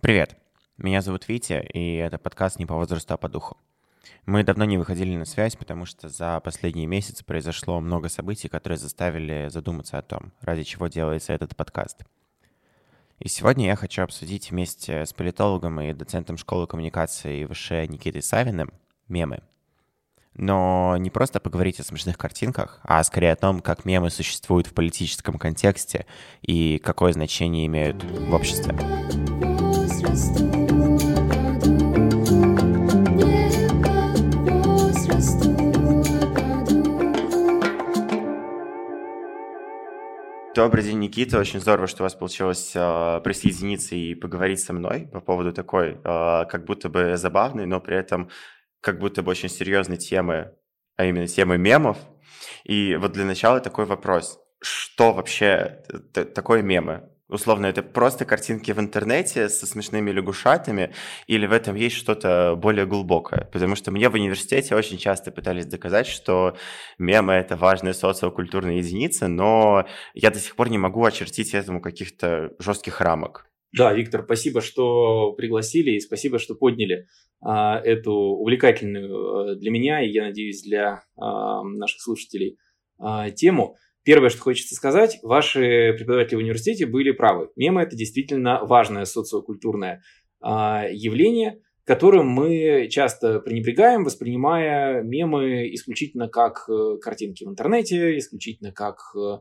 Привет, меня зовут Витя, и это подкаст «Не по возрасту, а по духу». Мы давно не выходили на связь, потому что за последние месяцы произошло много событий, которые заставили задуматься о том, ради чего делается этот подкаст. И сегодня я хочу обсудить вместе с политологом и доцентом школы коммуникации ВШ Никитой Савиным мемы. Но не просто поговорить о смешных картинках, а скорее о том, как мемы существуют в политическом контексте и какое значение имеют в обществе. Добрый день, Никита. Очень здорово, что у вас получилось э, присоединиться и поговорить со мной по поводу такой, э, как будто бы забавной, но при этом как будто бы очень серьезной темы, а именно темы мемов. И вот для начала такой вопрос. Что вообще такое мемы? Условно, это просто картинки в интернете со смешными лягушатами, или в этом есть что-то более глубокое? Потому что мне в университете очень часто пытались доказать, что мемы — это важная социокультурная единица, но я до сих пор не могу очертить этому каких-то жестких рамок. Да, Виктор, спасибо, что пригласили, и спасибо, что подняли а, эту увлекательную а, для меня и, я надеюсь, для а, наших слушателей а, тему. Первое, что хочется сказать, ваши преподаватели в университете были правы. Мемы – это действительно важное социокультурное а, явление, которым мы часто пренебрегаем, воспринимая мемы исключительно как э, картинки в интернете, исключительно как э,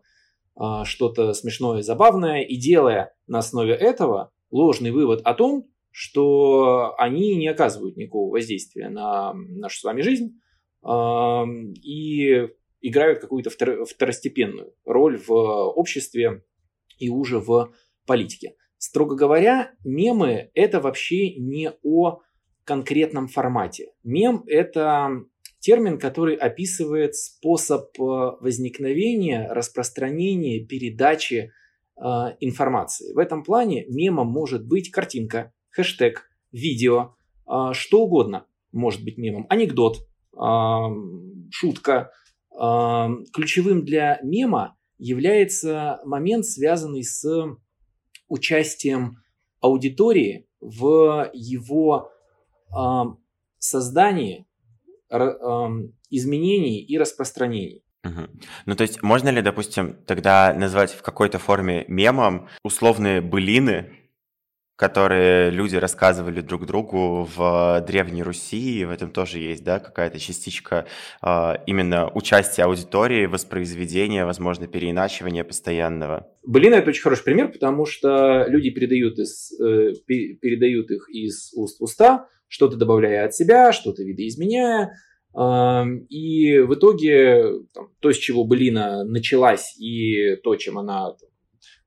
а, что-то смешное, забавное, и делая на основе этого ложный вывод о том, что они не оказывают никакого воздействия на нашу с вами жизнь, и играют какую-то второстепенную роль в обществе и уже в политике. Строго говоря, мемы – это вообще не о конкретном формате. Мем – это термин, который описывает способ э, возникновения, распространения, передачи э, информации. В этом плане мемом может быть картинка, хэштег, видео, э, что угодно может быть мемом. Анекдот, э, шутка – ключевым для мема является момент, связанный с участием аудитории в его создании, изменении и распространении. Угу. Ну, то есть, можно ли, допустим, тогда назвать в какой-то форме мемом условные былины, которые люди рассказывали друг другу в Древней Руси, и в этом тоже есть, да, какая-то частичка э, именно участия аудитории, воспроизведения, возможно, переиначивания постоянного. Былина – это очень хороший пример, потому что люди передают, из, э, передают их из уст в уста, что-то добавляя от себя, что-то видоизменяя, э, и в итоге там, то, с чего былина началась, и то, чем она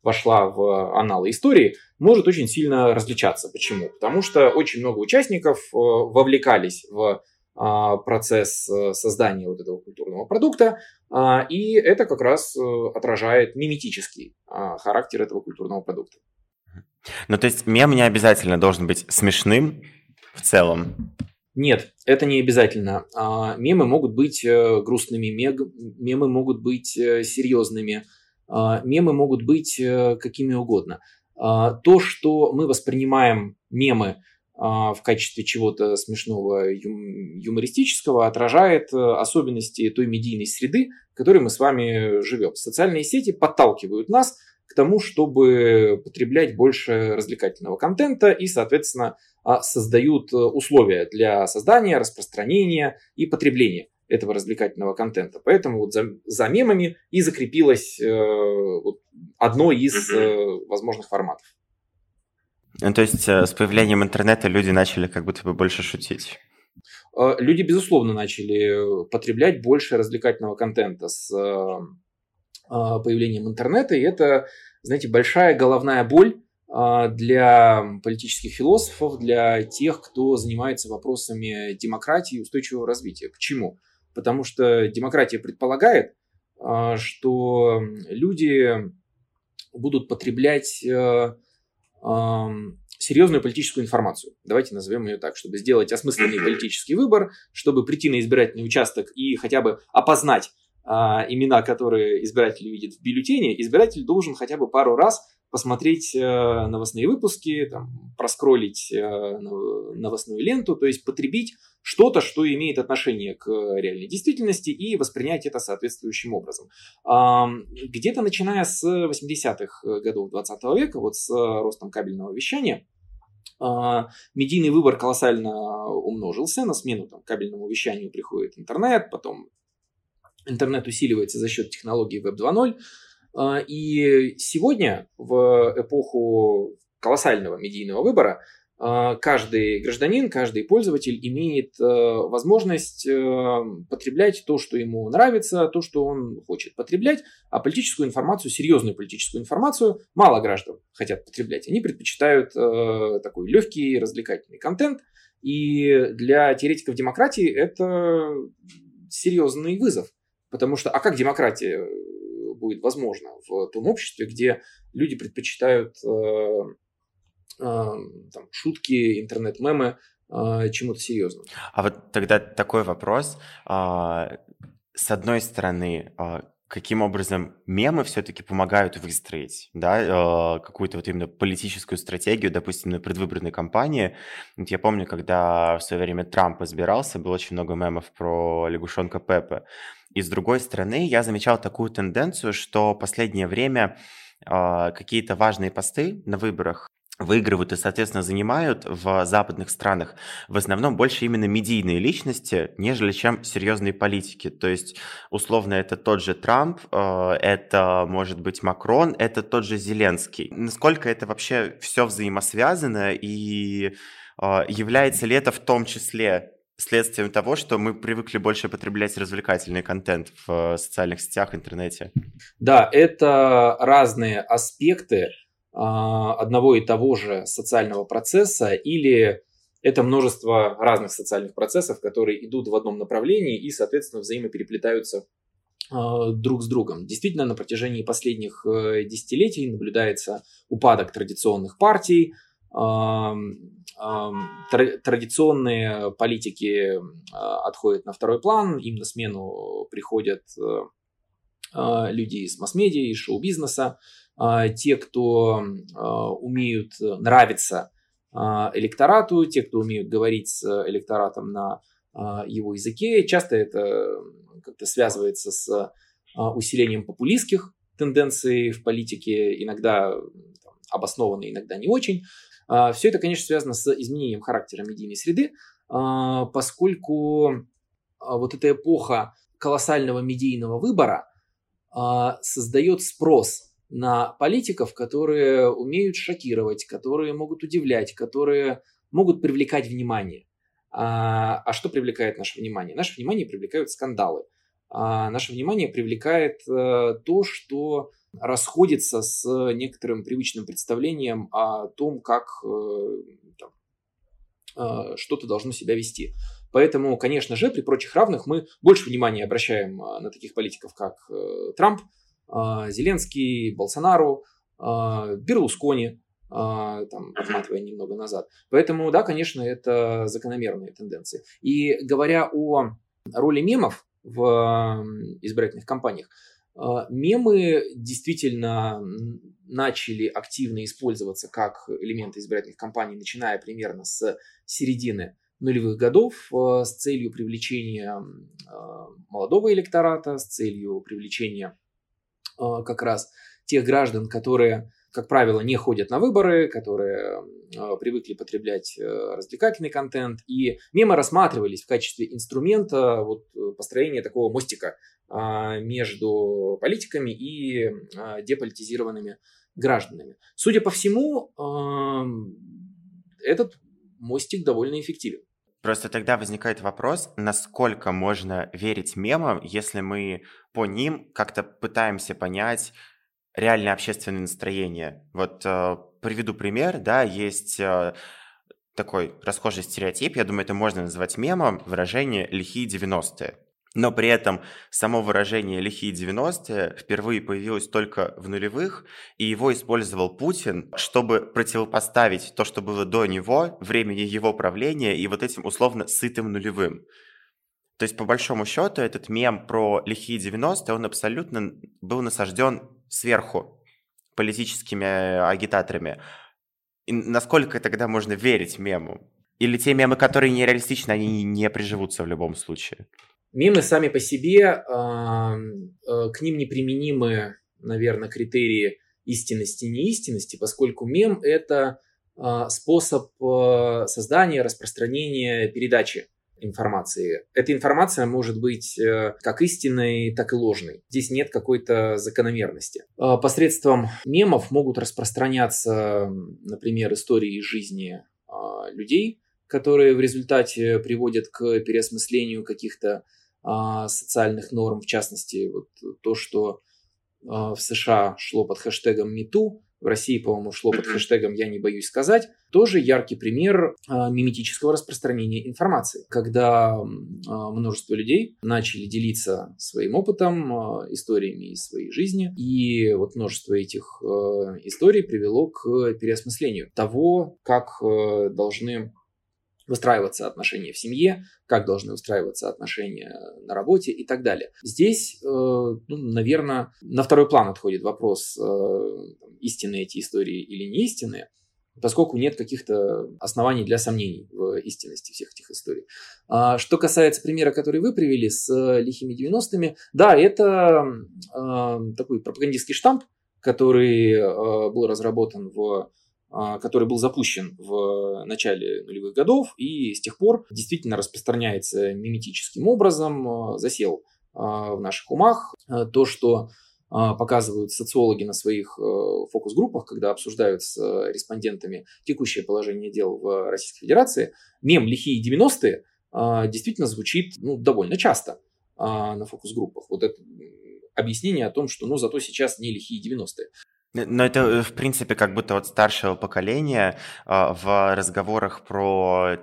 вошла в аналы истории, может очень сильно различаться. Почему? Потому что очень много участников э, вовлекались в а, процесс э, создания вот этого культурного продукта, а, и это как раз э, отражает миметический а, характер этого культурного продукта. Ну, то есть мем не обязательно должен быть смешным в целом? Нет, это не обязательно. Мемы могут быть грустными, мемы могут быть серьезными, мемы могут быть э, какими угодно. А, то, что мы воспринимаем мемы а, в качестве чего-то смешного, юмористического, отражает э, особенности той медийной среды, в которой мы с вами живем. Социальные сети подталкивают нас к тому, чтобы потреблять больше развлекательного контента и, соответственно, создают э, условия для создания, распространения и потребления этого развлекательного контента. Поэтому вот за, за мемами и закрепилось э, вот одно из э, возможных форматов. Ну, то есть э, с появлением интернета люди начали как будто бы больше шутить. Э, люди, безусловно, начали потреблять больше развлекательного контента с э, э, появлением интернета, и это, знаете, большая головная боль для политических философов, для тех, кто занимается вопросами демократии и устойчивого развития. Почему? Потому что демократия предполагает, а, что люди будут потреблять э, серьезную политическую информацию. Давайте назовем ее так, чтобы сделать осмысленный политический выбор, чтобы прийти на избирательный участок и хотя бы опознать а, имена, которые избиратель видит в бюллетене, избиратель должен хотя бы пару раз посмотреть э, новостные выпуски, там, проскролить э, новостную ленту, то есть потребить что-то, что имеет отношение к реальной действительности и воспринять это соответствующим образом. Где-то начиная с 80-х годов 20 века, вот с ростом кабельного вещания, а, медийный выбор колоссально умножился, на смену там, кабельному вещанию приходит интернет, потом интернет усиливается за счет технологий Web 2.0, а, и сегодня, в эпоху колоссального медийного выбора, каждый гражданин, каждый пользователь имеет э, возможность э, потреблять то, что ему нравится, то, что он хочет потреблять, а политическую информацию, серьезную политическую информацию мало граждан хотят потреблять. Они предпочитают э, такой легкий, развлекательный контент. И для теоретиков демократии это серьезный вызов. Потому что, а как демократия будет возможна в том обществе, где люди предпочитают там, шутки, интернет-мемы а, чему-то серьезному. А вот тогда такой вопрос. А, с одной стороны, каким образом мемы все-таки помогают выстроить да, какую-то вот именно политическую стратегию, допустим, на предвыборной кампании. Вот я помню, когда в свое время Трамп избирался, было очень много мемов про лягушонка Пепе. И с другой стороны, я замечал такую тенденцию, что последнее время какие-то важные посты на выборах выигрывают и, соответственно, занимают в западных странах в основном больше именно медийные личности, нежели чем серьезные политики. То есть, условно, это тот же Трамп, э, это, может быть, Макрон, это тот же Зеленский. Насколько это вообще все взаимосвязано и э, является ли это в том числе следствием того, что мы привыкли больше потреблять развлекательный контент в социальных сетях, интернете? Да, это разные аспекты одного и того же социального процесса или это множество разных социальных процессов, которые идут в одном направлении и, соответственно, взаимопереплетаются а, друг с другом. Действительно, на протяжении последних э, десятилетий наблюдается упадок традиционных партий, традиционные политики а, отходят на второй план, им на смену приходят э, люди из масс-медиа, из шоу-бизнеса, а, те, кто а, умеют нравиться а, электорату, те, кто умеют говорить с электоратом на его языке. Часто это как-то связывается с усилением популистских тенденций в политике, иногда там, обоснованно, иногда не очень. Все это, конечно, связано с изменением характера медийной среды, поскольку вот эта эпоха колоссального медийного выбора создает спрос на политиков, которые умеют шокировать, которые могут удивлять, которые могут привлекать внимание. А, а что привлекает наше внимание? Наше внимание привлекают скандалы. А наше внимание привлекает а, то, что расходится с некоторым привычным представлением о том, как э, там, э, что-то должно себя вести. Поэтому, конечно же, при прочих равных мы больше внимания обращаем на таких политиков, как э, Трамп, Зеленский, Болсонару, а, Берлускони, а, там, отматывая немного назад. Поэтому, да, конечно, это закономерные тенденции. И говоря о роли мемов в избирательных кампаниях, мемы действительно начали активно использоваться как элементы избирательных кампаний, начиная примерно с середины нулевых годов с целью привлечения молодого электората, с целью привлечения а, как раз тех граждан, которые, как правило, не ходят на выборы, которые а, привыкли потреблять э, развлекательный контент. И мемы рассматривались в качестве инструмента вот, э, построения такого мостика а, между политиками и деполитизированными гражданами. Судя по всему, этот мостик довольно эффективен. Просто тогда возникает вопрос, насколько можно верить мемам, если мы по ним как-то пытаемся понять реальное общественное настроение. Вот э, приведу пример, да, есть э, такой расхожий стереотип, я думаю, это можно назвать мемом, выражение «лихие 90-е». Но при этом само выражение «лихие 90-е» впервые появилось только в нулевых, и его использовал Путин, чтобы противопоставить то, что было до него, времени его правления и вот этим условно сытым нулевым. То есть, по большому счету, этот мем про лихие 90-е, он абсолютно был насажден сверху. политическими агитаторами. И насколько тогда можно верить мему? Или те мемы, которые нереалистичны, они не приживутся в любом случае? Мемы сами по себе, э, к ним неприменимы, наверное, критерии истинности и неистинности, поскольку мем – это а, способ а, создания, распространения, передачи информации. Эта информация может быть э, как истинной, так и ложной. Здесь нет какой-то закономерности. А, посредством мемов могут распространяться, например, истории жизни людей, которые в результате приводят к переосмыслению каких-то социальных норм, в частности, вот то, что в США шло под хэштегом #MeToo, в России, по-моему, шло под хэштегом «Я не боюсь сказать», тоже яркий пример а, миметического распространения информации, когда а, множество людей начали делиться своим опытом, а, историями из своей жизни, и вот множество этих историй привело к переосмыслению того, как должны выстраиваться отношения в семье, как должны устраиваться отношения на работе и так далее. Здесь, э, ну, наверное, на второй план отходит вопрос, э, истинные эти истории или не истинные, поскольку нет каких-то оснований для сомнений в истинности всех этих историй. А что касается примера, который вы привели с лихими 90-ми, да, это э, такой пропагандистский штамп, который был разработан в который был запущен в начале нулевых годов и с тех пор действительно распространяется миметическим образом, а, засел а, в наших умах. То, что показывают социологи на своих фокус-группах, когда обсуждают с респондентами текущее положение дел в Российской Федерации, мем «Лихие 90-е» действительно звучит ну, довольно часто на фокус-группах. Вот это объяснение о том, что ну зато сейчас не лихие 90-е. Но это, э, в принципе, как будто вот старшего поколения а, в разговорах про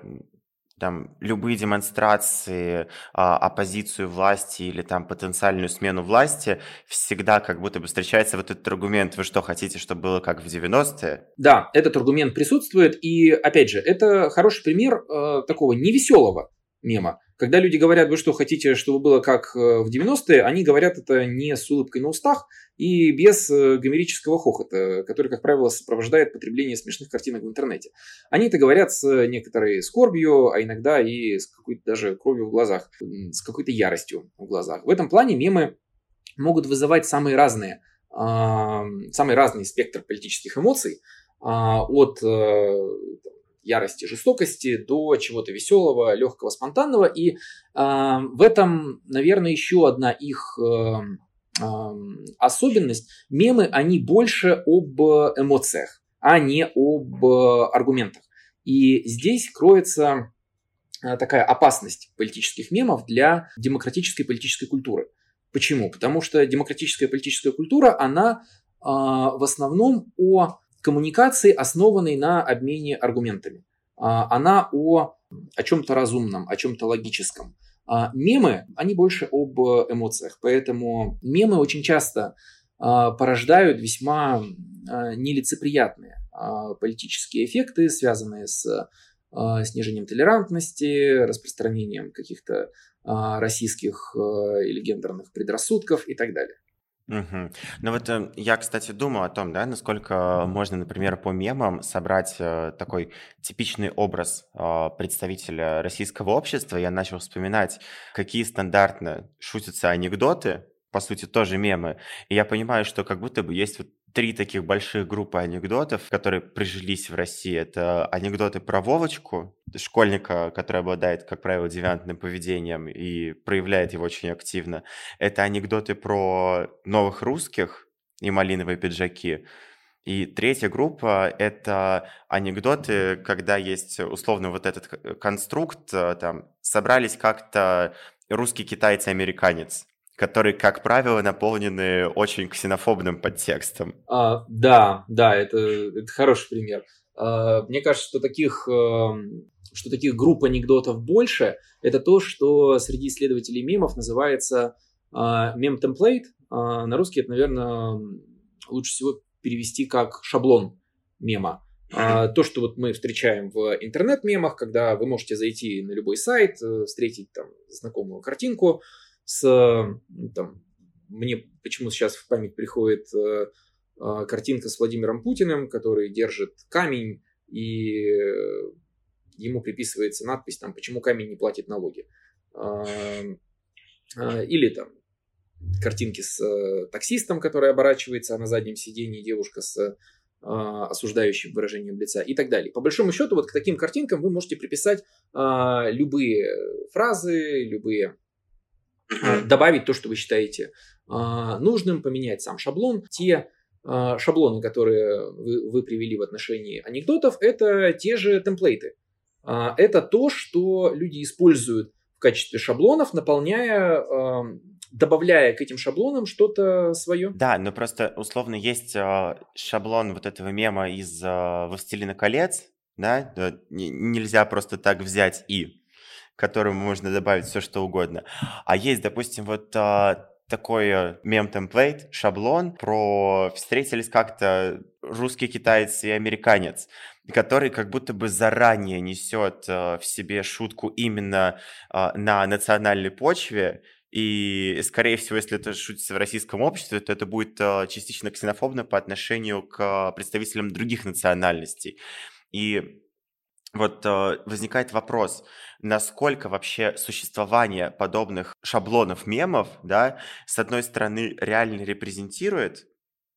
там любые демонстрации, а, оппозицию власти или там потенциальную смену власти, всегда как будто бы встречается вот этот аргумент, вы что, хотите, чтобы было как в 90-е? Да, этот аргумент присутствует, и, опять же, это хороший пример э, такого невеселого мема. Когда люди говорят, вы что, хотите, чтобы было как э, в 90-е, они говорят это не с улыбкой на устах и без э, гомерического хохота, который, как правило, сопровождает потребление смешных картинок в интернете. Они это говорят с некоторой скорбью, а иногда и с какой-то даже кровью в глазах, с какой-то яростью в глазах. В этом плане мемы могут вызывать самые разные, самый разный спектр политических эмоций, а, от э, ярости, жестокости до чего-то веселого, легкого, спонтанного. И э, в этом, наверное, еще одна их э, э, особенность. Мемы, они больше об эмоциях, а не об аргументах. И здесь кроется такая опасность политических мемов для демократической политической культуры. Почему? Потому что демократическая политическая культура, она э, в основном о коммуникации, основанной на обмене аргументами. А, она о, о чем-то разумном, о чем-то логическом. А мемы, они больше об эмоциях, поэтому мемы очень часто а, порождают весьма нелицеприятные политические эффекты, связанные с снижением толерантности, распространением каких-то российских или гендерных предрассудков и так далее. Мгм. Ну вот э, я, кстати, думаю о том, да, насколько можно, например, по мемам собрать э, такой типичный образ э, представителя российского общества. Я начал вспоминать, какие стандартно шутятся анекдоты, по сути, тоже мемы. И я понимаю, что как будто бы есть вот три таких больших группы анекдотов, которые прижились в России. Это анекдоты про Вовочку, школьника, который обладает, как правило, девиантным поведением и проявляет его очень активно. Это анекдоты про новых русских и малиновые пиджаки. И третья группа — это анекдоты, когда есть условно вот этот конструкт, э, там, собрались как-то русский, китайец, американец которые, как правило, наполнены очень ксенофобным подтекстом. А, да, да, это, это хороший пример. А, мне кажется, что таких, эм, что таких групп анекдотов больше. Это то, что среди исследователей мемов называется а, мем-темплейт. А, на русский это, наверное, лучше всего перевести как шаблон мема. А, то, что вот мы встречаем в интернет-мемах, когда вы можете зайти на любой сайт, э, встретить там знакомую картинку, с, там, мне почему сейчас в память приходит э, картинка с Владимиром Путиным, который держит камень, и ему приписывается надпись там «Почему камень не платит налоги?». Или там картинки с э, таксистом, который оборачивается, а на заднем сидении девушка с э, осуждающим выражением лица и так далее. По большому счету, вот к таким картинкам вы можете приписать любые фразы, любые добавить то, что вы считаете а, нужным, поменять сам шаблон. Те а, шаблоны, которые вы, вы привели в отношении анекдотов, это те же темплейты. Это то, что люди используют в качестве шаблонов, наполняя добавляя к этим шаблонам что-то свое. Да, но просто условно есть э, шаблон вот этого мема из э, «Властелина колец», да, нельзя просто так взять и, к которому можно добавить все что угодно. А есть, допустим, вот э, такой мем-темплейт, шаблон про встретились как-то русский китаец и американец, который как будто бы заранее несет э, в себе шутку именно э, на национальной почве, и, скорее всего, если это шутится в российском обществе, то это будет э, частично ксенофобно по отношению к представителям других национальностей. И вот возникает вопрос, насколько вообще существование подобных шаблонов мемов, да, с одной стороны, реально репрезентирует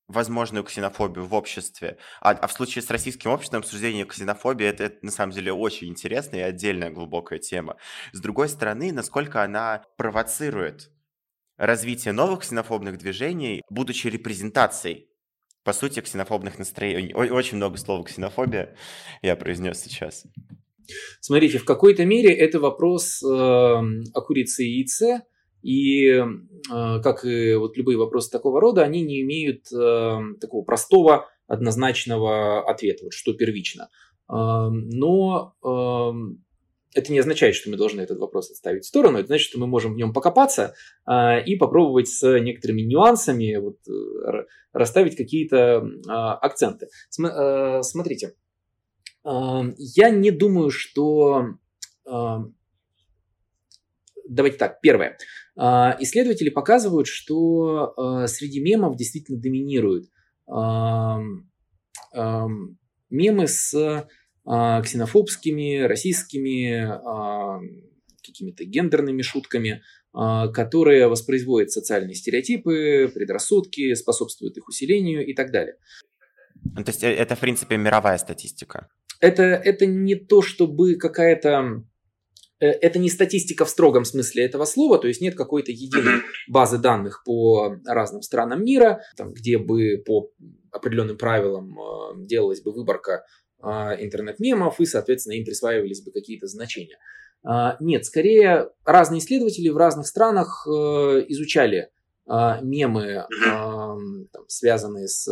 возможную ксенофобию в обществе. А, а в случае с российским обществом обсуждение ксенофобии это, это на самом деле очень интересная и отдельная глубокая тема. С другой стороны, насколько она провоцирует развитие новых ксенофобных движений, будучи репрезентацией по сути, ксенофобных настроений. Очень много слова ксенофобия я произнес сейчас. Смотрите, в какой-то мере это вопрос э, о курице и яйце, и э, как и вот любые вопросы такого рода, они не имеют э, такого простого однозначного ответа, вот что первично. Э, но это не означает, что мы должны этот вопрос отставить в сторону, это значит, что мы можем в нем покопаться и попробовать с некоторыми нюансами вот, расставить какие-то акценты. Смотрите, я не думаю, что давайте так, первое. А, исследователи показывают, что а, среди мемов действительно доминируют мемы с а, ксенофобскими, российскими, какими-то гендерными шутками, которые воспроизводят социальные стереотипы, предрассудки, способствуют их усилению и так далее. То есть э, это, в принципе, мировая статистика? Это, это не то, чтобы какая-то Э, это не статистика в строгом смысле этого слова, то есть нет какой-то единой базы данных по разным странам мира, там, где бы по определенным правилам э, делалась бы выборка э, интернет-мемов и, соответственно, им присваивались бы какие-то значения. Нет, скорее разные исследователи в разных странах изучали мемы, связанные с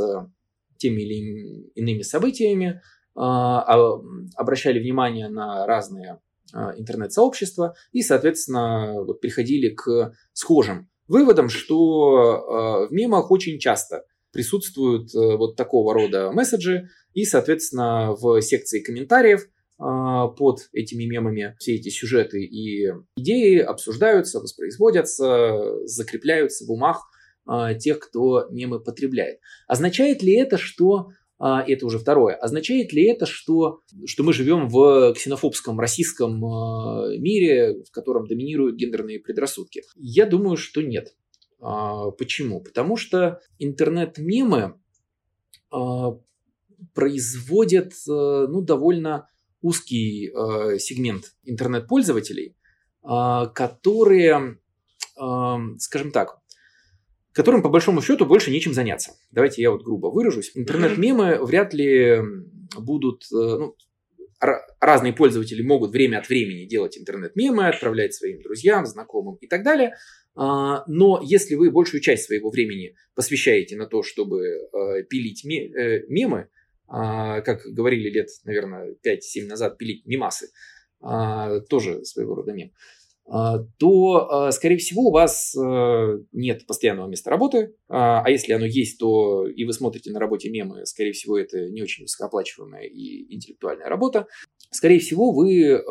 теми или иными событиями, обращали внимание на разные а, интернет-сообщества и, соответственно, вот приходили к схожим выводам, что а, в мемах очень часто присутствуют э, вот такого рода месседжи, и, соответственно, в секции комментариев а, под этими мемами все эти сюжеты и идеи обсуждаются, воспроизводятся, закрепляются в умах тех, кто мемы потребляет. Означает ли это, что а, это уже второе. Означает ли это, что, что мы живем в ксенофобском российском а, мире, в котором доминируют гендерные предрассудки? Я думаю, что нет. А, почему? Потому что интернет-мемы производят ну, довольно узкий сегмент интернет-пользователей, которые, скажем так, которым по большому счету больше нечем заняться. Давайте я вот грубо выражусь. Интернет-мемы вряд ли будут... Э, ну, разные пользователи могут время от времени делать интернет-мемы, отправлять своим друзьям, знакомым и так далее. А, но если вы большую часть своего времени посвящаете на то, чтобы э, пилить э, мемы, а, как говорили лет, наверное, 5-7 назад, пилить мемасы, а, тоже своего рода мем, то, а, скорее всего, у вас э, нет постоянного места работы, а, а если оно есть, то и вы смотрите на работе мемы, скорее всего, это не очень высокооплачиваемая и интеллектуальная работа. Скорее всего, вы э,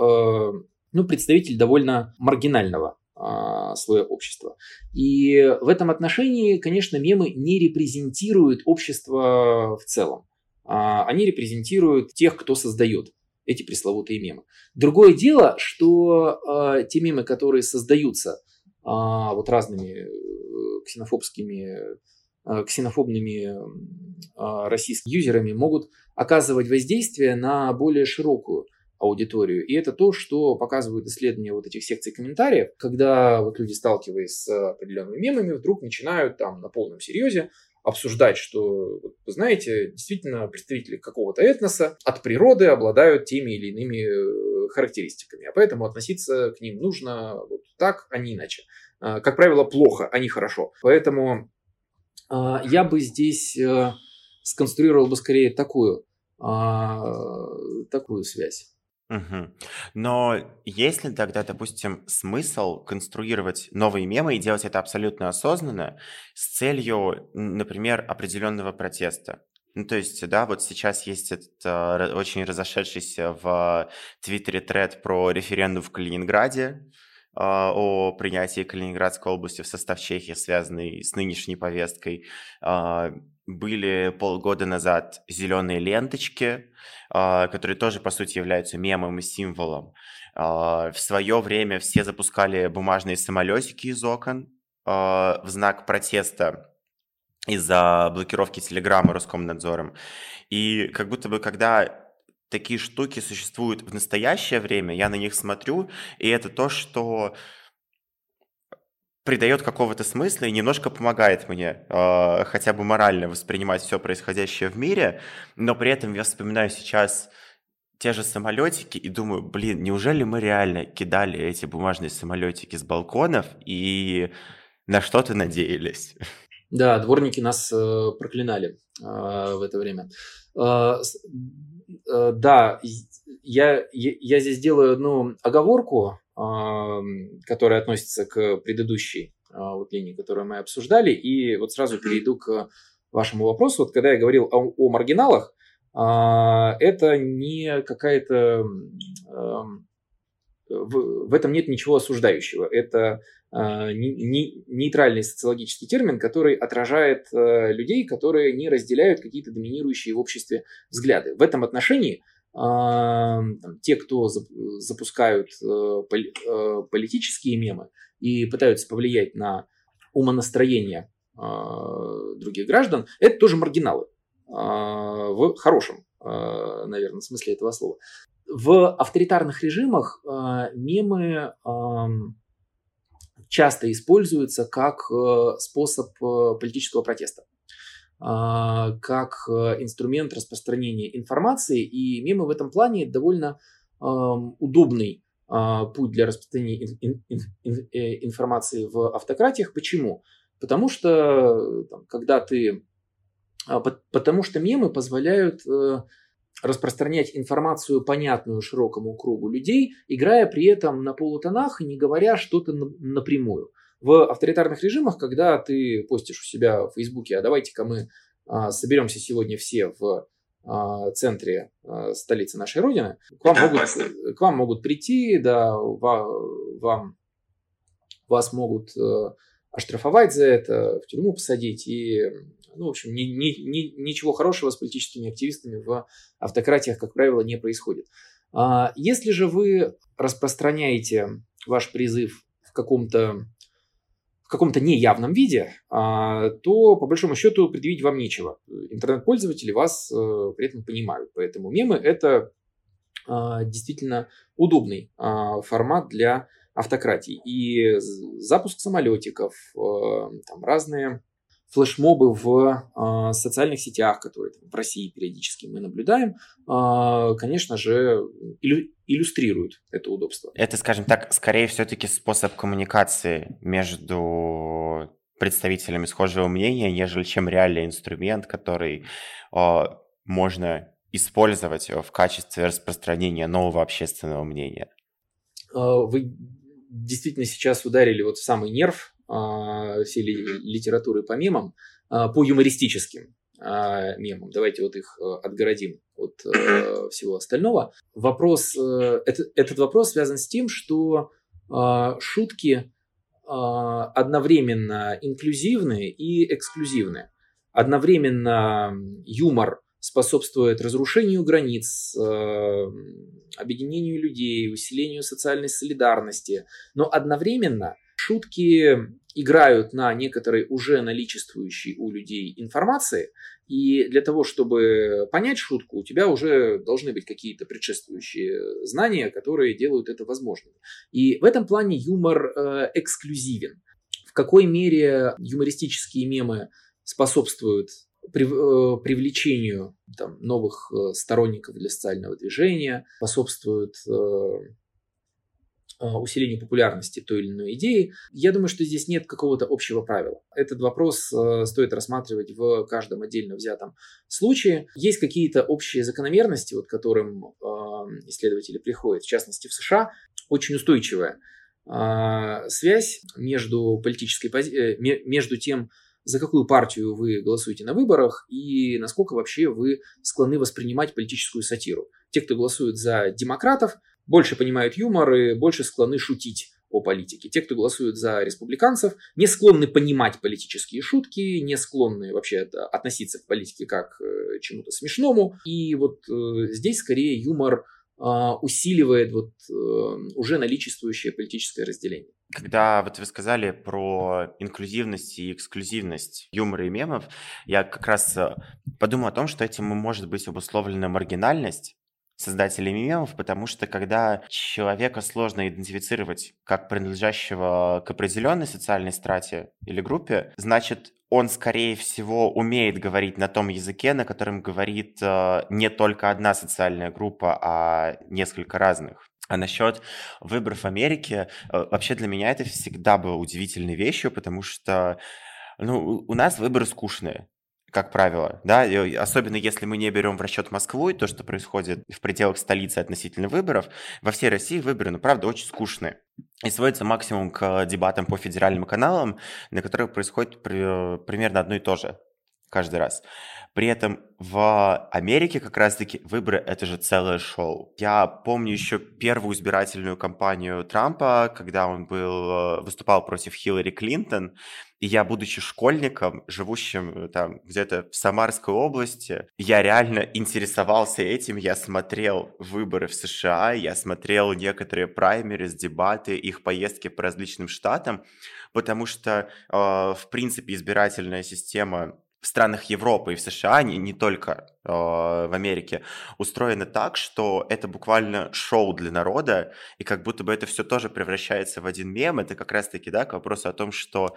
ну, представитель довольно маргинального а, слоя общества. И в этом отношении, конечно, мемы не репрезентируют общество в целом. А, они репрезентируют тех, кто создает эти пресловутые мемы. Другое дело, что э, те мемы, которые создаются э, вот разными э, ксенофобскими, э, ксенофобными э, российскими юзерами, могут оказывать воздействие на более широкую аудиторию. И это то, что показывают исследования вот этих секций комментариев, когда вот люди, сталкиваясь с определенными мемами, вдруг начинают там на полном серьезе обсуждать, что, вы знаете, действительно представители какого-то этноса от природы обладают теми или иными э, характеристиками, а поэтому относиться к ним нужно вот так, а не иначе. А, как правило, плохо, а не хорошо. Поэтому а, я бы здесь э, сконструировал бы скорее такую, а, такую связь. Угу. Но есть ли тогда, допустим, смысл конструировать новые мемы и делать это абсолютно осознанно с целью, например, определенного протеста? Ну, то есть, да, вот сейчас есть этот э, очень разошедшийся в Твиттере тред про референдум в Калининграде, э, о принятии Калининградской области в состав Чехии, связанный с нынешней повесткой. Были полгода назад зеленые ленточки, а, которые тоже, по сути, являются мемом и символом. А, в свое время все запускали бумажные самолетики из окон а, в знак протеста из-за блокировки Телеграма Роскомнадзором. И как будто бы, когда такие штуки существуют в настоящее время, я на них смотрю, и это то, что придает какого-то смысла и немножко помогает мне э, хотя бы морально воспринимать все происходящее в мире, но при этом я вспоминаю сейчас те же самолетики и думаю, блин, неужели мы реально кидали эти бумажные самолетики с балконов и на что-то надеялись? Да, дворники нас э, проклинали э, в это время. Э, э, да, я, я здесь делаю одну оговорку, которая относится к предыдущей а, вот линии, которую мы обсуждали. И вот сразу перейду к вашему вопросу. Вот когда я говорил о, о маргиналах, а, это не какая-то... В, в этом нет ничего осуждающего. Это а, нейтральный социологический термин, который отражает людей, которые не разделяют какие-то доминирующие в обществе взгляды. В этом отношении те, кто запускают э, э, политические мемы и пытаются повлиять на умонастроение а, других граждан, это тоже маргиналы а, в хорошем, а, наверное, смысле этого слова. В авторитарных режимах мемы часто используются как э, способ политического протеста. А, как э, инструмент распространения информации, и мемы в этом плане довольно удобный а, путь для распространения э, информации в автократиях. Почему? Потому что когда ты, а, потому что мемы позволяют э, распространять информацию, понятную широкому кругу людей, играя при этом на полутонах и не говоря что-то напрямую. В авторитарных режимах, когда ты постишь у себя в Фейсбуке, а давайте-ка мы а, соберемся сегодня все в а, центре а, столицы нашей Родины, к вам, могут, к вам могут прийти, да, вам, вас могут э, оштрафовать за это, в тюрьму посадить и ну, в общем, ни, ни, ни, ничего хорошего с политическими активистами в автократиях, как правило, не происходит. Если же вы распространяете ваш призыв в каком-то каком-то неявном виде, а, то по большому счету предъявить вам нечего. Интернет-пользователи вас э, при этом понимают. Поэтому мемы это а, действительно удобный а, формат для автократии. И запуск самолетиков, э, там разные флешмобы в э, социальных сетях, которые там, в России периодически мы наблюдаем, э, конечно же, иллю- иллюстрируют это удобство. Это, скажем так, скорее все-таки способ коммуникации между представителями схожего мнения, нежели чем реальный инструмент, который э, можно использовать в качестве распространения нового общественного мнения. Вы действительно сейчас ударили вот в самый нерв всей литературы по мемам, а, по юмористическим а, мемам. Давайте вот их отгородим от всего остального. Вопрос, этот, этот вопрос связан с тем, что шутки одновременно инклюзивны и эксклюзивны. Одновременно юмор способствует разрушению границ, объединению людей, усилению социальной солидарности, но одновременно шутки играют на некоторой уже наличествующей у людей информации, и для того, чтобы понять шутку, у тебя уже должны быть какие-то предшествующие знания, которые делают это возможным. И в этом плане юмор э, эксклюзивен. В какой мере юмористические мемы способствуют э, привлечению там, новых э, сторонников для социального движения, способствуют э, усилению популярности той или иной идеи. Я думаю, что здесь нет какого-то общего правила. Этот вопрос э, стоит рассматривать в каждом отдельно взятом случае. Есть какие-то общие закономерности, вот к которым э, исследователи приходят, в частности в США, очень устойчивая э, связь между политической пози... между тем, за какую партию вы голосуете на выборах и насколько вообще вы склонны воспринимать политическую сатиру. Те, кто голосует за демократов, больше понимают юмор и больше склонны шутить о политике. Те, кто голосует за республиканцев, не склонны понимать политические шутки, не склонны вообще относиться к политике как к э, чему-то смешному. И вот э, здесь скорее юмор э, усиливает вот э, уже наличествующее политическое разделение. Когда вот вы сказали про инклюзивность и эксклюзивность юмора и мемов, я как раз подумал о том, что этим может быть обусловлена маргинальность создателей мемов, потому что когда человека сложно идентифицировать как принадлежащего к определенной социальной страте или группе, значит, он, скорее всего, умеет говорить на том языке, на котором говорит э, не только одна социальная группа, а несколько разных. А насчет выборов в Америке, э, вообще для меня это всегда было удивительной вещью, потому что ну, у нас выборы скучные как правило, да, и особенно если мы не берем в расчет Москву и то, что происходит в пределах столицы относительно выборов, во всей России выборы, ну, правда, очень скучные. И сводится максимум к дебатам по федеральным каналам, на которых происходит примерно одно и то же каждый раз. При этом в Америке как раз-таки выборы — это же целое шоу. Я помню еще первую избирательную кампанию Трампа, когда он был, выступал против Хиллари Клинтон, и я, будучи школьником, живущим там где-то в Самарской области, я реально интересовался этим, я смотрел выборы в США, я смотрел некоторые праймерис, дебаты, их поездки по различным штатам, потому что, э, в принципе, избирательная система в странах Европы и в США, не, не только э, в Америке, устроено так, что это буквально шоу для народа, и как будто бы это все тоже превращается в один мем. Это как раз-таки да, к вопросу о том, что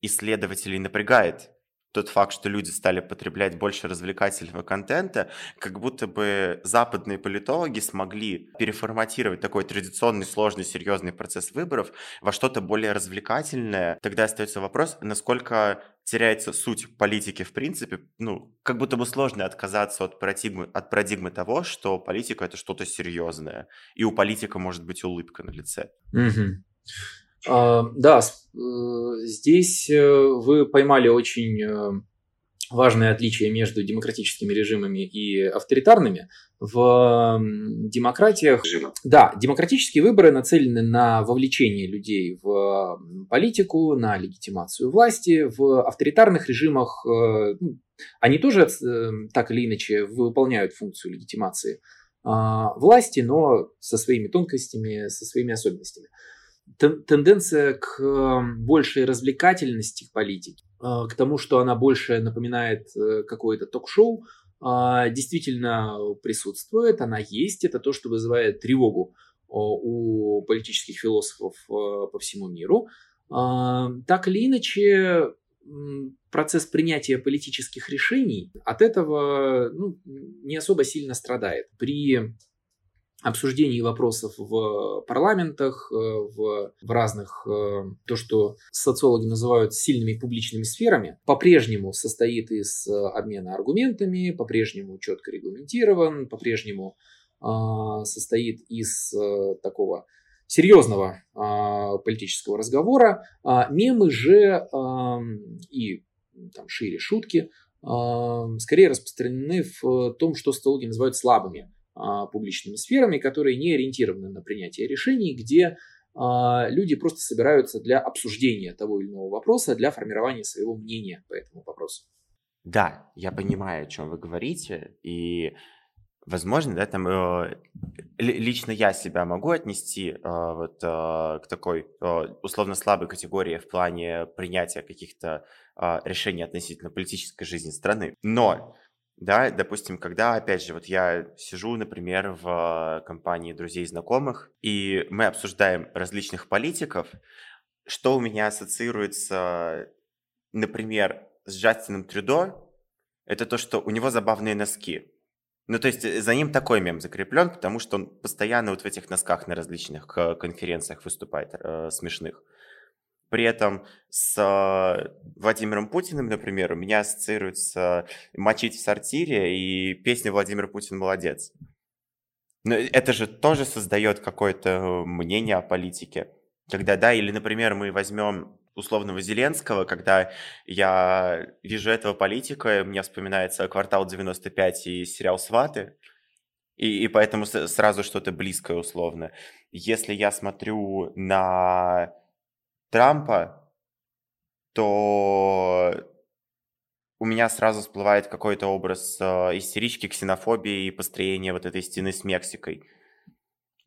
исследователей напрягает тот факт, что люди стали потреблять больше развлекательного контента, как будто бы западные политологи смогли переформатировать такой традиционный, сложный, серьезный процесс выборов во что-то более развлекательное. Тогда остается вопрос, насколько теряется суть политики в принципе. Ну, как будто бы сложно отказаться от парадигмы, от парадигмы того, что политика — это что-то серьезное, и у политика может быть улыбка на лице. Угу. А, да, э, здесь э, вы поймали очень э, важное отличие между демократическими режимами и авторитарными. В демократиях, да, демократические выборы нацелены на вовлечение людей в политику, на легитимацию власти. В авторитарных режимах ну, они тоже так или иначе выполняют функцию легитимации а, власти, но со своими тонкостями, со своими особенностями тенденция к эм, большей развлекательности в политике, э, к тому, что она больше напоминает э, какое-то ток-шоу, а, действительно присутствует, она есть. Это то, что вызывает тревогу у политических философов э, по всему миру. А, так или иначе, процесс принятия политических решений от этого ну, не особо сильно страдает. При обсуждений вопросов в парламентах, э, в, в разных, э, то, что социологи называют сильными публичными сферами, по-прежнему состоит из э, обмена аргументами, по-прежнему четко регламентирован, по-прежнему состоит из такого серьезного политического разговора. А мемы же и там, шире шутки скорее распространены в том, что социологи называют слабыми публичными сферами, которые не ориентированы на принятие решений, где люди просто собираются для обсуждения того или иного вопроса, для формирования своего мнения по этому вопросу. Да, я понимаю, о чем вы говорите, и Возможно, да, там э, лично я себя могу отнести э, вот э, к такой условно слабой категории в плане принятия каких-то решений относительно политической жизни страны. Но, да, допустим, когда, опять же, вот я сижу, например, в компании друзей и знакомых, и мы обсуждаем различных политиков, что у меня ассоциируется, например, с Джастином Трюдо, это то, что у него забавные носки. Ну, то есть э, за ним такой мем закреплен, потому что он постоянно вот в этих носках на различных конференциях выступает э, смешных. При этом с э, Владимиром Путиным, например, у меня ассоциируется «Мочить в сортире» и песня «Владимир Путин молодец». Но это же тоже создает какое-то мнение о политике. Когда, да, или, например, мы возьмем условного Зеленского, когда я вижу этого политика, мне вспоминается «Квартал 95» и сериал «Сваты», и, и поэтому сразу что-то близкое условно. Если я смотрю на Трампа, то у меня сразу всплывает какой-то образ э, истерички, ксенофобии и построения вот этой стены с Мексикой.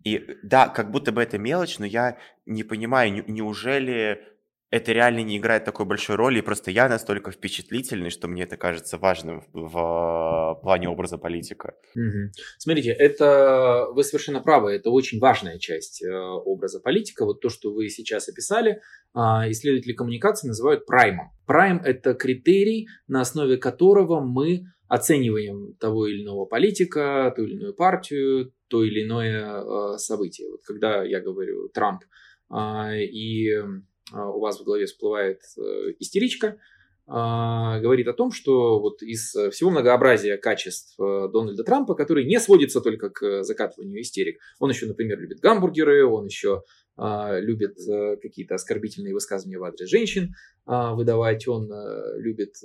И да, как будто бы это мелочь, но я не понимаю, неужели это реально не играет такой большой роли, и просто я настолько впечатлительный, что мне это кажется важным в, в плане образа политика. Угу. Смотрите, это вы совершенно правы, это очень важная часть э, образа политика. Вот то, что вы сейчас описали, э, исследователи коммуникации называют праймом. Прайм – это критерий, на основе которого мы оцениваем того или иного политика, ту или иную партию, то или иное э, событие. Вот когда я говорю Трамп э, и у вас в голове всплывает э, истеричка, а, говорит о том, что вот из всего многообразия качеств э, Дональда Трампа, который не сводится только к закатыванию истерик, он еще, например, любит гамбургеры, он еще а, любит э, какие-то оскорбительные высказывания в адрес женщин выдавать, он любит...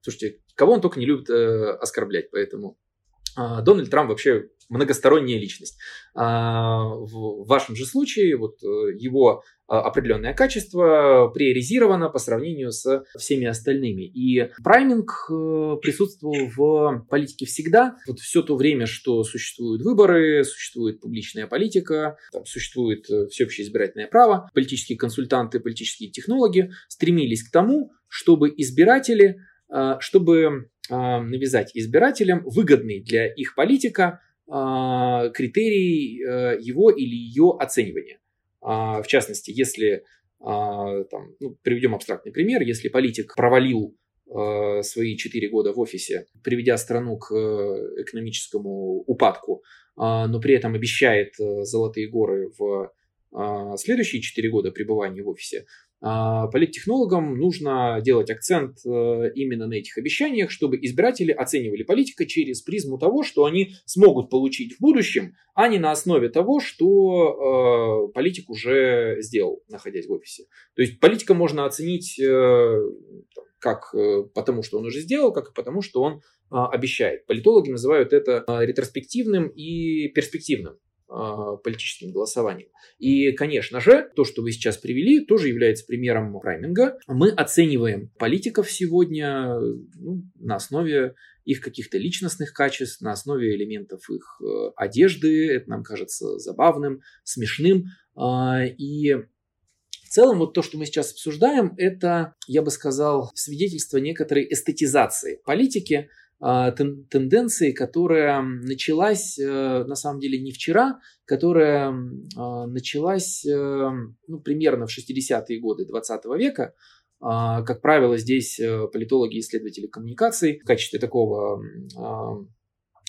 Слушайте, кого он только не любит оскорблять, поэтому Дональд Трамп вообще многосторонняя личность. В вашем же случае вот его а, определенное качество приоризировано по сравнению с всеми остальными. И прайминг э, присутствовал в политике всегда. Вот все то время, что существуют выборы, существует публичная политика, там существует э, всеобщее избирательное право, политические консультанты, политические технологи стремились к тому, чтобы избиратели, э, чтобы навязать избирателям выгодный для их политика критерий его или ее оценивания. А, в частности, если, а, там, ну, приведем абстрактный пример, если политик провалил а, свои 4 года в офисе, приведя страну к э, экономическому упадку, но при этом обещает э, золотые горы в следующие 4 года пребывания в офисе, а, политтехнологам нужно делать акцент э, именно на этих обещаниях, чтобы избиратели оценивали политика через призму того, что они смогут получить в будущем, а не на основе того, что э, политик уже сделал, находясь в офисе. То есть политика можно оценить э, как потому, что он уже сделал, как и потому, что он обещает. Политологи называют это ретроспективным и перспективным. А, политическим голосованием. И, конечно же, то, что вы сейчас привели, тоже является примером прайминга. Мы оцениваем политиков сегодня ну, на основе их каких-то личностных качеств, на основе элементов их э, одежды. Это нам кажется забавным, смешным. А, и в целом, вот то, что мы сейчас обсуждаем, это, я бы сказал, свидетельство некоторой эстетизации политики, тенденции, которая началась э, на самом деле не вчера, которая а, началась э, ну, примерно в 60-е годы 20 века. А, как правило, здесь э, политологи и исследователи коммуникаций в качестве такого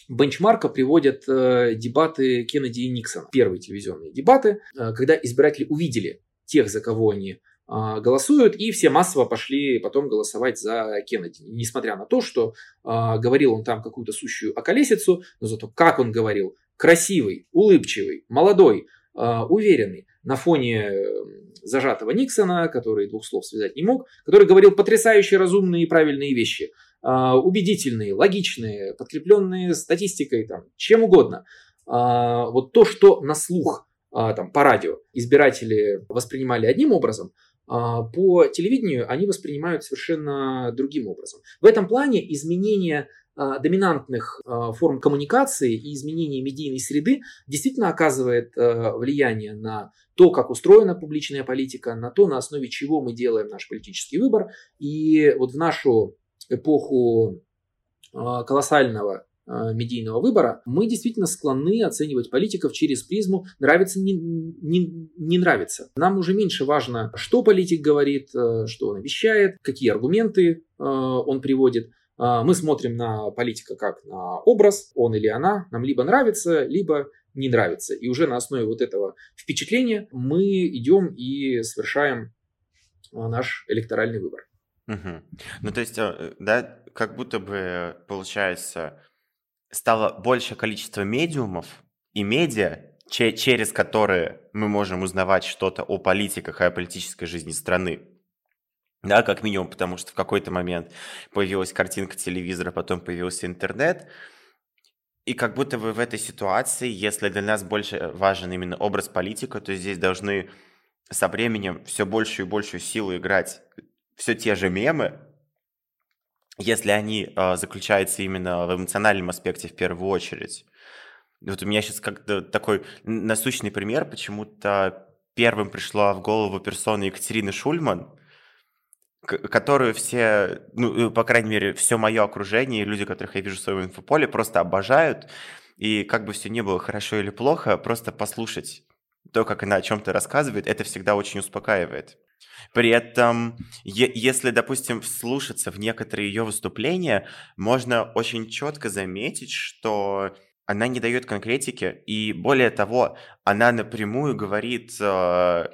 бенчмарка приводят дебаты Кеннеди и Никсона. Первые телевизионные дебаты, когда избиратели увидели тех, за кого они а, голосуют, и все массово пошли потом голосовать за Кеннеди. Несмотря на то, что а, говорил он там какую-то сущую околесицу, но зато как он говорил, красивый, улыбчивый, молодой, а, уверенный, на фоне зажатого Никсона, который двух слов связать не мог, который говорил потрясающе разумные и правильные вещи, убедительные, логичные, подкрепленные статистикой, там, чем угодно. Вот то, что на слух там, по радио избиратели воспринимали одним образом, по телевидению они воспринимают совершенно другим образом. В этом плане изменение доминантных форм коммуникации и изменение медийной среды действительно оказывает влияние на то, как устроена публичная политика, на то, на основе чего мы делаем наш политический выбор. И вот в нашу эпоху колоссального медийного выбора, мы действительно склонны оценивать политиков через призму нравится, не, не, не нравится. Нам уже меньше важно, что политик говорит, э, что он обещает, какие аргументы э, он приводит. Мы смотрим на политика как на образ, он или она нам либо нравится, либо не нравится. И уже на основе вот этого впечатления мы идем и совершаем наш электоральный выбор. Угу. Ну, то есть, да, как будто бы получается, стало большее количество медиумов и медиа, че- через которые мы можем узнавать что-то о политиках и о политической жизни страны. Да, как минимум, потому что в какой-то момент появилась картинка телевизора, потом появился интернет. И как будто бы в этой ситуации, если для нас больше важен именно образ политика, то здесь должны со временем все большую и большую силу играть все те же мемы, если они э, заключаются именно в эмоциональном аспекте в первую очередь. Вот у меня сейчас как-то такой насущный пример, почему-то первым пришла в голову персона Екатерины Шульман, которую все, ну, по крайней мере, все мое окружение, люди, которых я вижу в своем инфополе, просто обожают. И как бы все не было хорошо или плохо, просто послушать то, как она о чем-то рассказывает, это всегда очень успокаивает. При этом, если, допустим, вслушаться в некоторые ее выступления, можно очень четко заметить, что она не дает конкретики, и более того, она напрямую говорит, э,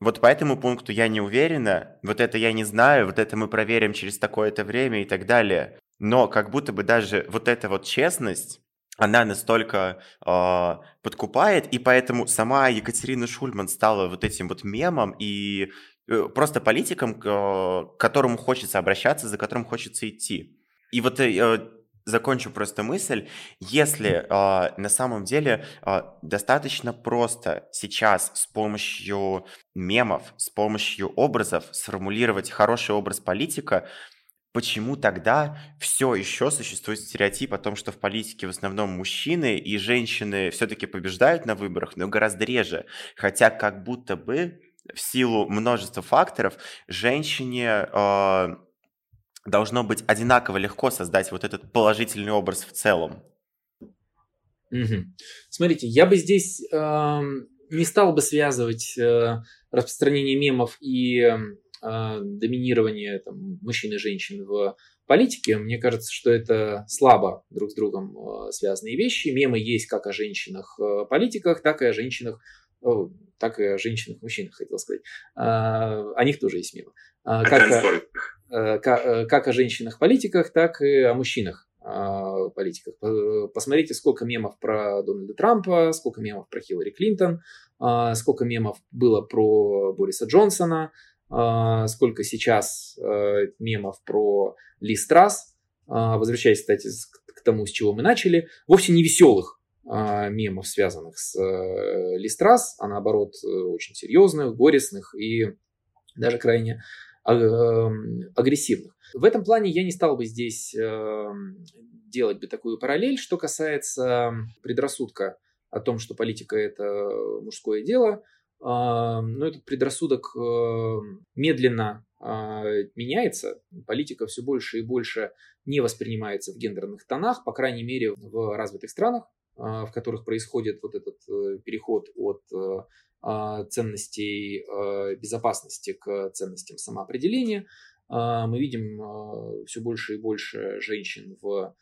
вот по этому пункту я не уверена, вот это я не знаю, вот это мы проверим через такое-то время и так далее. Но как будто бы даже вот эта вот честность, она настолько э, подкупает, и поэтому сама Екатерина Шульман стала вот этим вот мемом и просто политиком, к которому хочется обращаться, за которым хочется идти. И вот э, э, закончу просто мысль, если э, на самом деле э, достаточно просто сейчас с помощью мемов, с помощью образов сформулировать хороший образ политика, почему тогда все еще существует стереотип о том, что в политике в основном мужчины и женщины все-таки побеждают на выборах, но гораздо реже, хотя как будто бы в силу множества факторов женщине э, должно быть одинаково легко создать вот этот положительный образ в целом. Угу. Смотрите, я бы здесь э, не стал бы связывать э, распространение мемов и э, доминирование там, мужчин и женщин в политике. Мне кажется, что это слабо друг с другом э, связанные вещи. Мемы есть как о женщинах-политиках, так и о женщинах так и о женщинах-мужчинах, хотел сказать. А, о них тоже есть мемы. А, как, о, э, как, э, как о женщинах-политиках, так и о мужчинах а, политиках. Посмотрите, сколько мемов про Дональда Трампа, сколько мемов про Хиллари Клинтон, сколько мемов было про Бориса Джонсона, сколько сейчас мемов про Ли Страс. Возвращаясь, кстати, к тому, с чего мы начали, вовсе не веселых а, мемов, связанных с э, Листрас, а наоборот э, очень серьезных, горестных и даже крайне а, эм, агрессивных. В этом плане я не стал бы здесь эм, делать бы такую параллель. Что касается предрассудка о том, что политика это мужское дело, а, но этот предрассудок э, медленно меняется. Политика все больше и больше не воспринимается в гендерных тонах, по крайней мере в развитых странах. А, в которых происходит вот этот э, переход от э, а, ценностей э, безопасности к ценностям самоопределения. А, мы видим все больше и больше женщин в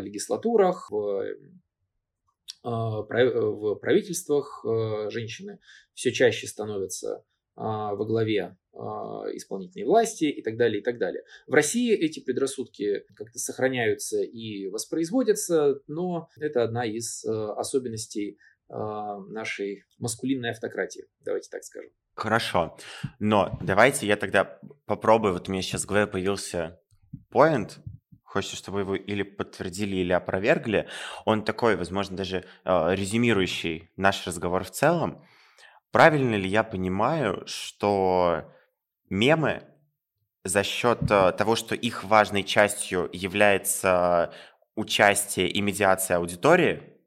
легислатурах, в в правительствах женщины все чаще становятся во главе а, исполнительной власти и так далее, и так далее. В России эти предрассудки как-то сохраняются и воспроизводятся, но это одна из э, особенностей а, нашей маскулинной автократии, давайте так скажем. Хорошо, но давайте я тогда попробую, вот у меня сейчас в голове появился point, хочется, чтобы его или подтвердили, или опровергли. Он такой, возможно, даже резюмирующий наш разговор в целом. Правильно ли я понимаю, что мемы за счет э, того, что их важной частью является участие и медиация аудитории,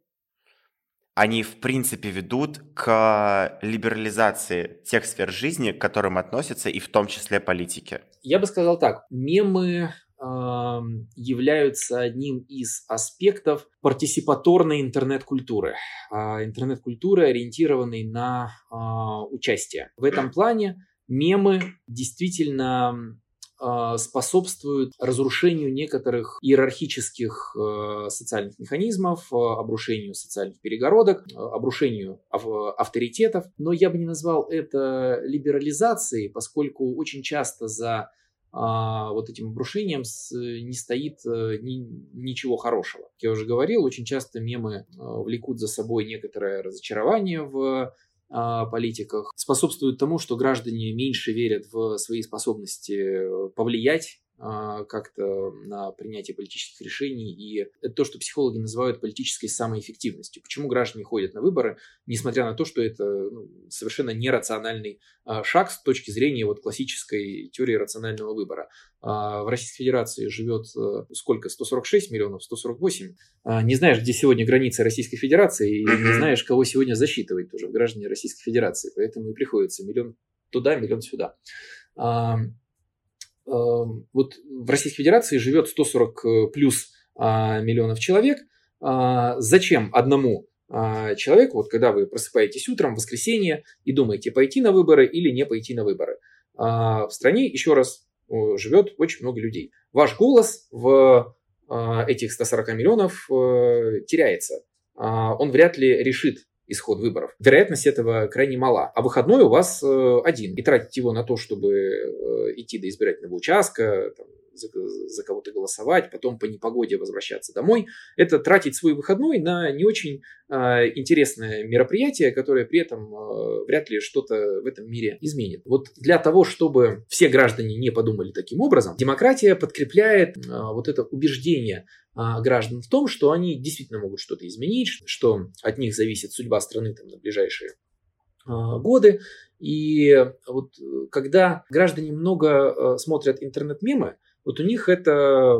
они в принципе ведут к либерализации тех сфер жизни, к которым относятся и в том числе политики. Я бы сказал так, мемы являются одним из аспектов партисипаторной интернет-культуры. А, интернет-культуры, ориентированной на а, участие. В этом плане мемы действительно а, способствуют разрушению некоторых иерархических социальных механизмов, обрушению социальных перегородок, обрушению авторитетов. Но я бы не назвал это либерализацией, поскольку очень часто за а, вот этим обрушением не стоит ни, ничего хорошего. Как я уже говорил, очень часто мемы влекут за собой некоторое разочарование в политиках, способствует тому, что граждане меньше верят в свои способности э, повлиять а, как-то на принятие политических решений. И это то, что психологи называют политической самоэффективностью. Почему граждане ходят на выборы, несмотря на то, что это ну, совершенно нерациональный а, шаг с точки зрения вот классической теории рационального выбора. А, в Российской Федерации живет э, сколько? 146 миллионов, 148. Не знаешь, где сегодня граница Российской Федерации, и не знаешь, кого сегодня засчитывать тоже граждане Российской Федерации. Поэтому и приходится миллион туда, миллион сюда. Эм, вот в Российской Федерации живет 140 э, плюс а, миллионов человек. А, зачем одному а, человеку, вот когда вы просыпаетесь утром в воскресенье и думаете, пойти на выборы или не пойти на выборы? В стране, еще раз, живет очень много людей. Ваш голос в этих 140 миллионов э, теряется. Он вряд ли решит исход выборов. Вероятность этого крайне мала. А выходной у вас э, один. И тратить его на то, чтобы э, идти до избирательного участка, там, за, за кого-то голосовать, потом по непогоде возвращаться домой. Это тратить свой выходной на не очень э, интересное мероприятие, которое при этом э, вряд ли что-то в этом мире изменит. Вот для того, чтобы все граждане не подумали таким образом, демократия подкрепляет э, вот это убеждение граждан в том, что они действительно могут что-то изменить, что от них зависит судьба страны там, на ближайшие годы. И вот когда граждане много смотрят интернет-мемы, вот у них это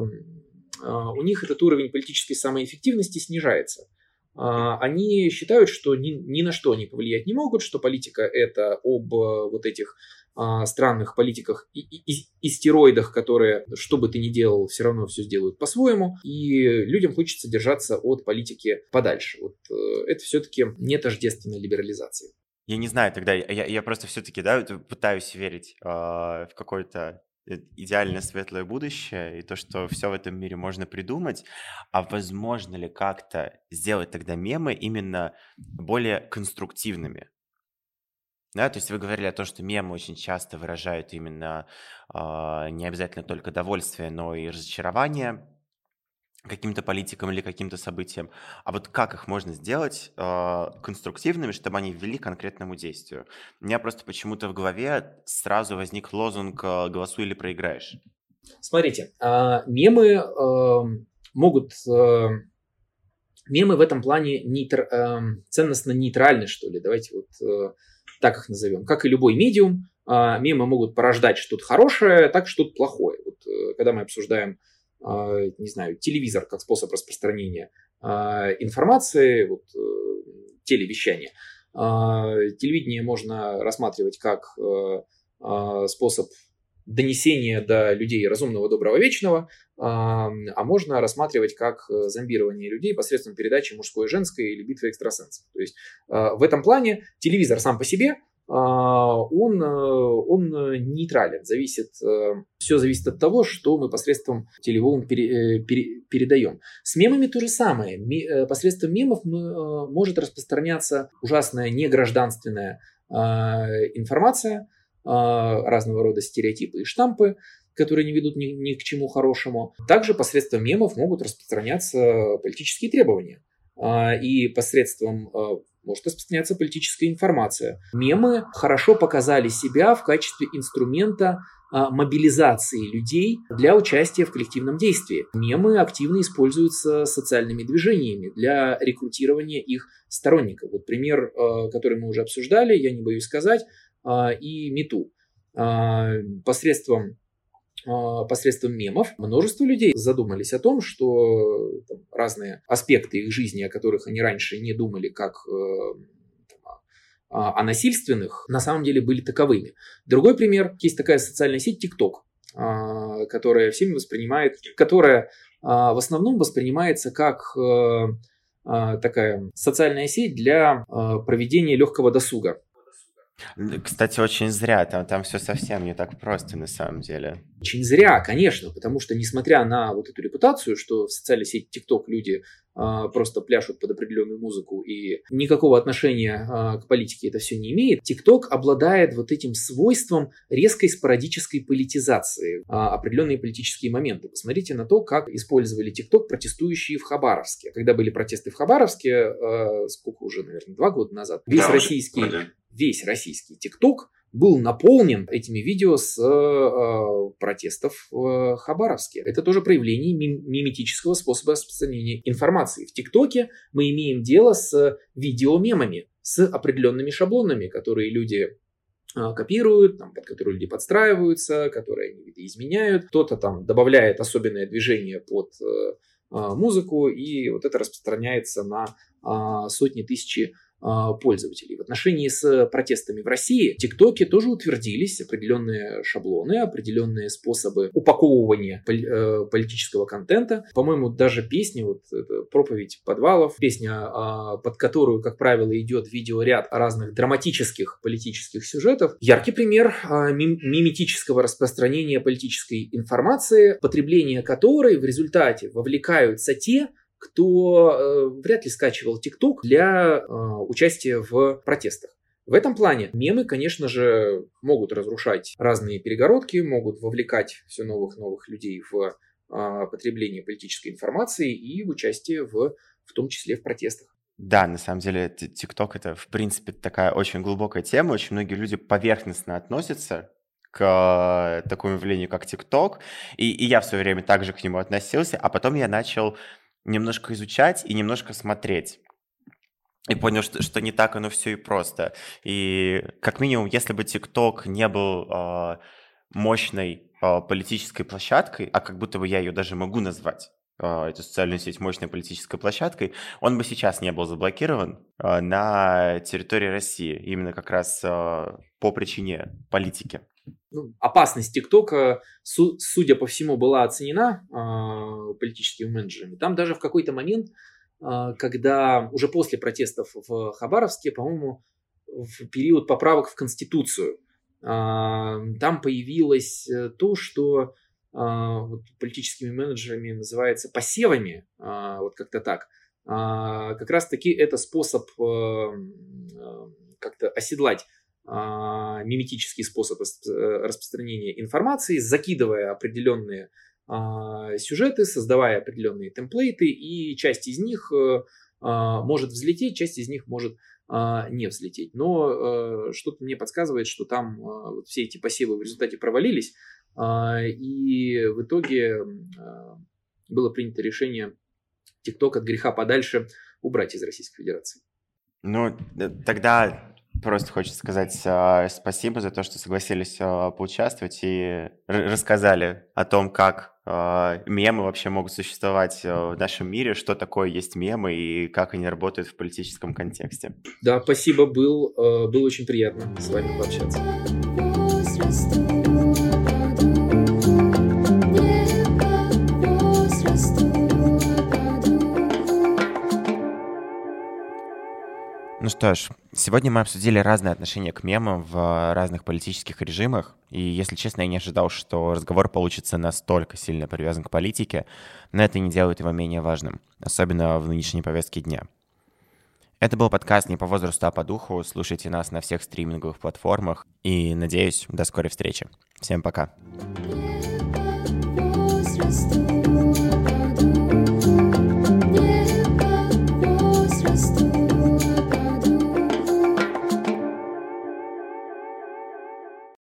у них этот уровень политической самоэффективности снижается. Они считают, что ни, ни на что они повлиять не могут, что политика это об вот этих а, странных политиках и, и, и стероидах, которые, что бы ты ни делал, все равно все сделают по-своему. И людям хочется держаться от политики подальше. Вот э, это все-таки не тождественно либерализации. Я не знаю тогда, я, я просто все-таки да, пытаюсь верить э, в какое-то э, идеальное светлое будущее и то, что все в этом мире можно придумать, а возможно ли как-то сделать тогда мемы именно более конструктивными? Да, то есть вы говорили о том, что мемы очень часто выражают именно э, не обязательно только довольствие, но и разочарование каким-то политикам или каким-то событиям. А вот как их можно сделать э, конструктивными, чтобы они ввели к конкретному действию? У меня просто почему-то в голове сразу возник лозунг э, «голосуй или проиграешь». Смотрите, э, мемы э, могут... Э, мемы в этом плане нейтр, э, ценностно нейтральны, что ли. Давайте вот... Э, так их назовем. Как и любой медиум, а, мемы могут порождать что-то хорошее, так что-то плохое. Вот, э, когда мы обсуждаем, а, не знаю, телевизор как способ распространения а, информации, вот, э, телевещания, телевидение можно рассматривать как э, способ донесения до людей разумного, доброго, вечного, а можно рассматривать как зомбирование людей посредством передачи мужской женской или битвы экстрасенсов. То есть в этом плане телевизор сам по себе он, он нейтрален, зависит, все зависит от того, что мы посредством телевого пере, пере, передаем. С мемами то же самое. Посредством мемов может распространяться ужасная негражданственная информация, а, разного рода стереотипы и штампы, которые не ведут ни, ни к чему хорошему. Также посредством мемов могут распространяться политические требования. А, и посредством а, может распространяться политическая информация. Мемы хорошо показали себя в качестве инструмента мобилизации людей для участия в коллективном действии. Мемы активно используются социальными движениями для рекрутирования их сторонников. Вот пример, который мы уже обсуждали, я не боюсь сказать, и МИТУ. Посредством а, посредством мемов множество людей задумались о том, что там, разные аспекты их жизни, о которых они раньше не думали, как э, там, о насильственных, на самом деле были таковыми. Другой пример, есть такая социальная сеть TikTok, а, которая всеми воспринимает, которая а, в основном воспринимается как э, такая социальная сеть для проведения легкого досуга. Кстати, очень зря, там, там все совсем не так просто на самом деле. Очень зря, конечно, потому что несмотря на вот эту репутацию, что в социальной сети TikTok люди а, просто пляшут под определенную музыку и никакого отношения а, к политике это все не имеет, TikTok обладает вот этим свойством резкой спорадической политизации а, определенные политические моменты. Посмотрите на то, как использовали TikTok протестующие в Хабаровске. Когда были протесты в Хабаровске, а, сколько уже, наверное, два года назад, весь да, российский, весь российский TikTok был наполнен этими видео с э, протестов в Хабаровске. Это тоже проявление миметического способа распространения информации. В ТикТоке мы имеем дело с видеомемами, с определенными шаблонами, которые люди э, копируют, там, под которые люди подстраиваются, которые они видоизменяют. Кто-то там добавляет особенное движение под э, э музыку, и вот это распространяется на э, сотни тысяч пользователей. В отношении с протестами в России в ТикТоке тоже утвердились определенные шаблоны, определенные способы упаковывания э, политического контента. По-моему, даже песни, вот проповедь подвалов, песня, а, под которую, как правило, идет видеоряд разных драматических политических сюжетов. Яркий пример а, миметического распространения политической информации, потребление которой в результате вовлекаются те, кто э, вряд ли скачивал TikTok для э, участия в протестах. В этом плане мемы, конечно же, могут разрушать разные перегородки, могут вовлекать все новых новых людей в э, потребление политической информации и в участие в, в том числе в протестах. Да, на самом деле TikTok это, в принципе, такая очень глубокая тема. Очень многие люди поверхностно относятся к такому явлению, как TikTok. И, и я в свое время также к нему относился, а потом я начал немножко изучать и немножко смотреть. И понял, что, что не так оно все и просто. И как минимум, если бы ТикТок не был э, мощной э, политической площадкой, а как будто бы я ее даже могу назвать, э, эту социальную сеть мощной политической площадкой, он бы сейчас не был заблокирован на территории России, именно как раз по причине политики опасность ТикТока, су- судя по всему, была оценена э, политическими менеджерами. Там даже в какой-то момент, э, когда уже после протестов в Хабаровске, по-моему, в период поправок в Конституцию, э, там появилось э, то, что политическими менеджерами называется посевами, вот как-то так. Как раз-таки это способ э, э, как-то оседлать а, миметический способ э, распространения информации, закидывая определенные а, сюжеты, создавая определенные темплейты, и часть из них э, а, может взлететь, часть из них может не взлететь. Но э, что-то мне подсказывает, что там все эти посевы в результате провалились, и в итоге было принято решение TikTok от греха подальше убрать из Российской Федерации. Ну, тогда Просто хочется сказать э, спасибо за то, что согласились э, поучаствовать и рассказали о том, как э, мемы вообще могут существовать в нашем мире, что такое есть мемы и как они работают в политическом контексте. Да, спасибо, был, было очень приятно с вами пообщаться. Что ж, сегодня мы обсудили разные отношения к мемам в разных политических режимах, и, если честно, я не ожидал, что разговор получится настолько сильно привязан к политике, но это не делает его менее важным, особенно в нынешней повестке дня. Это был подкаст не по возрасту, а по духу. Слушайте нас на всех стриминговых платформах. И, надеюсь, до скорой встречи. Всем пока. Возраст.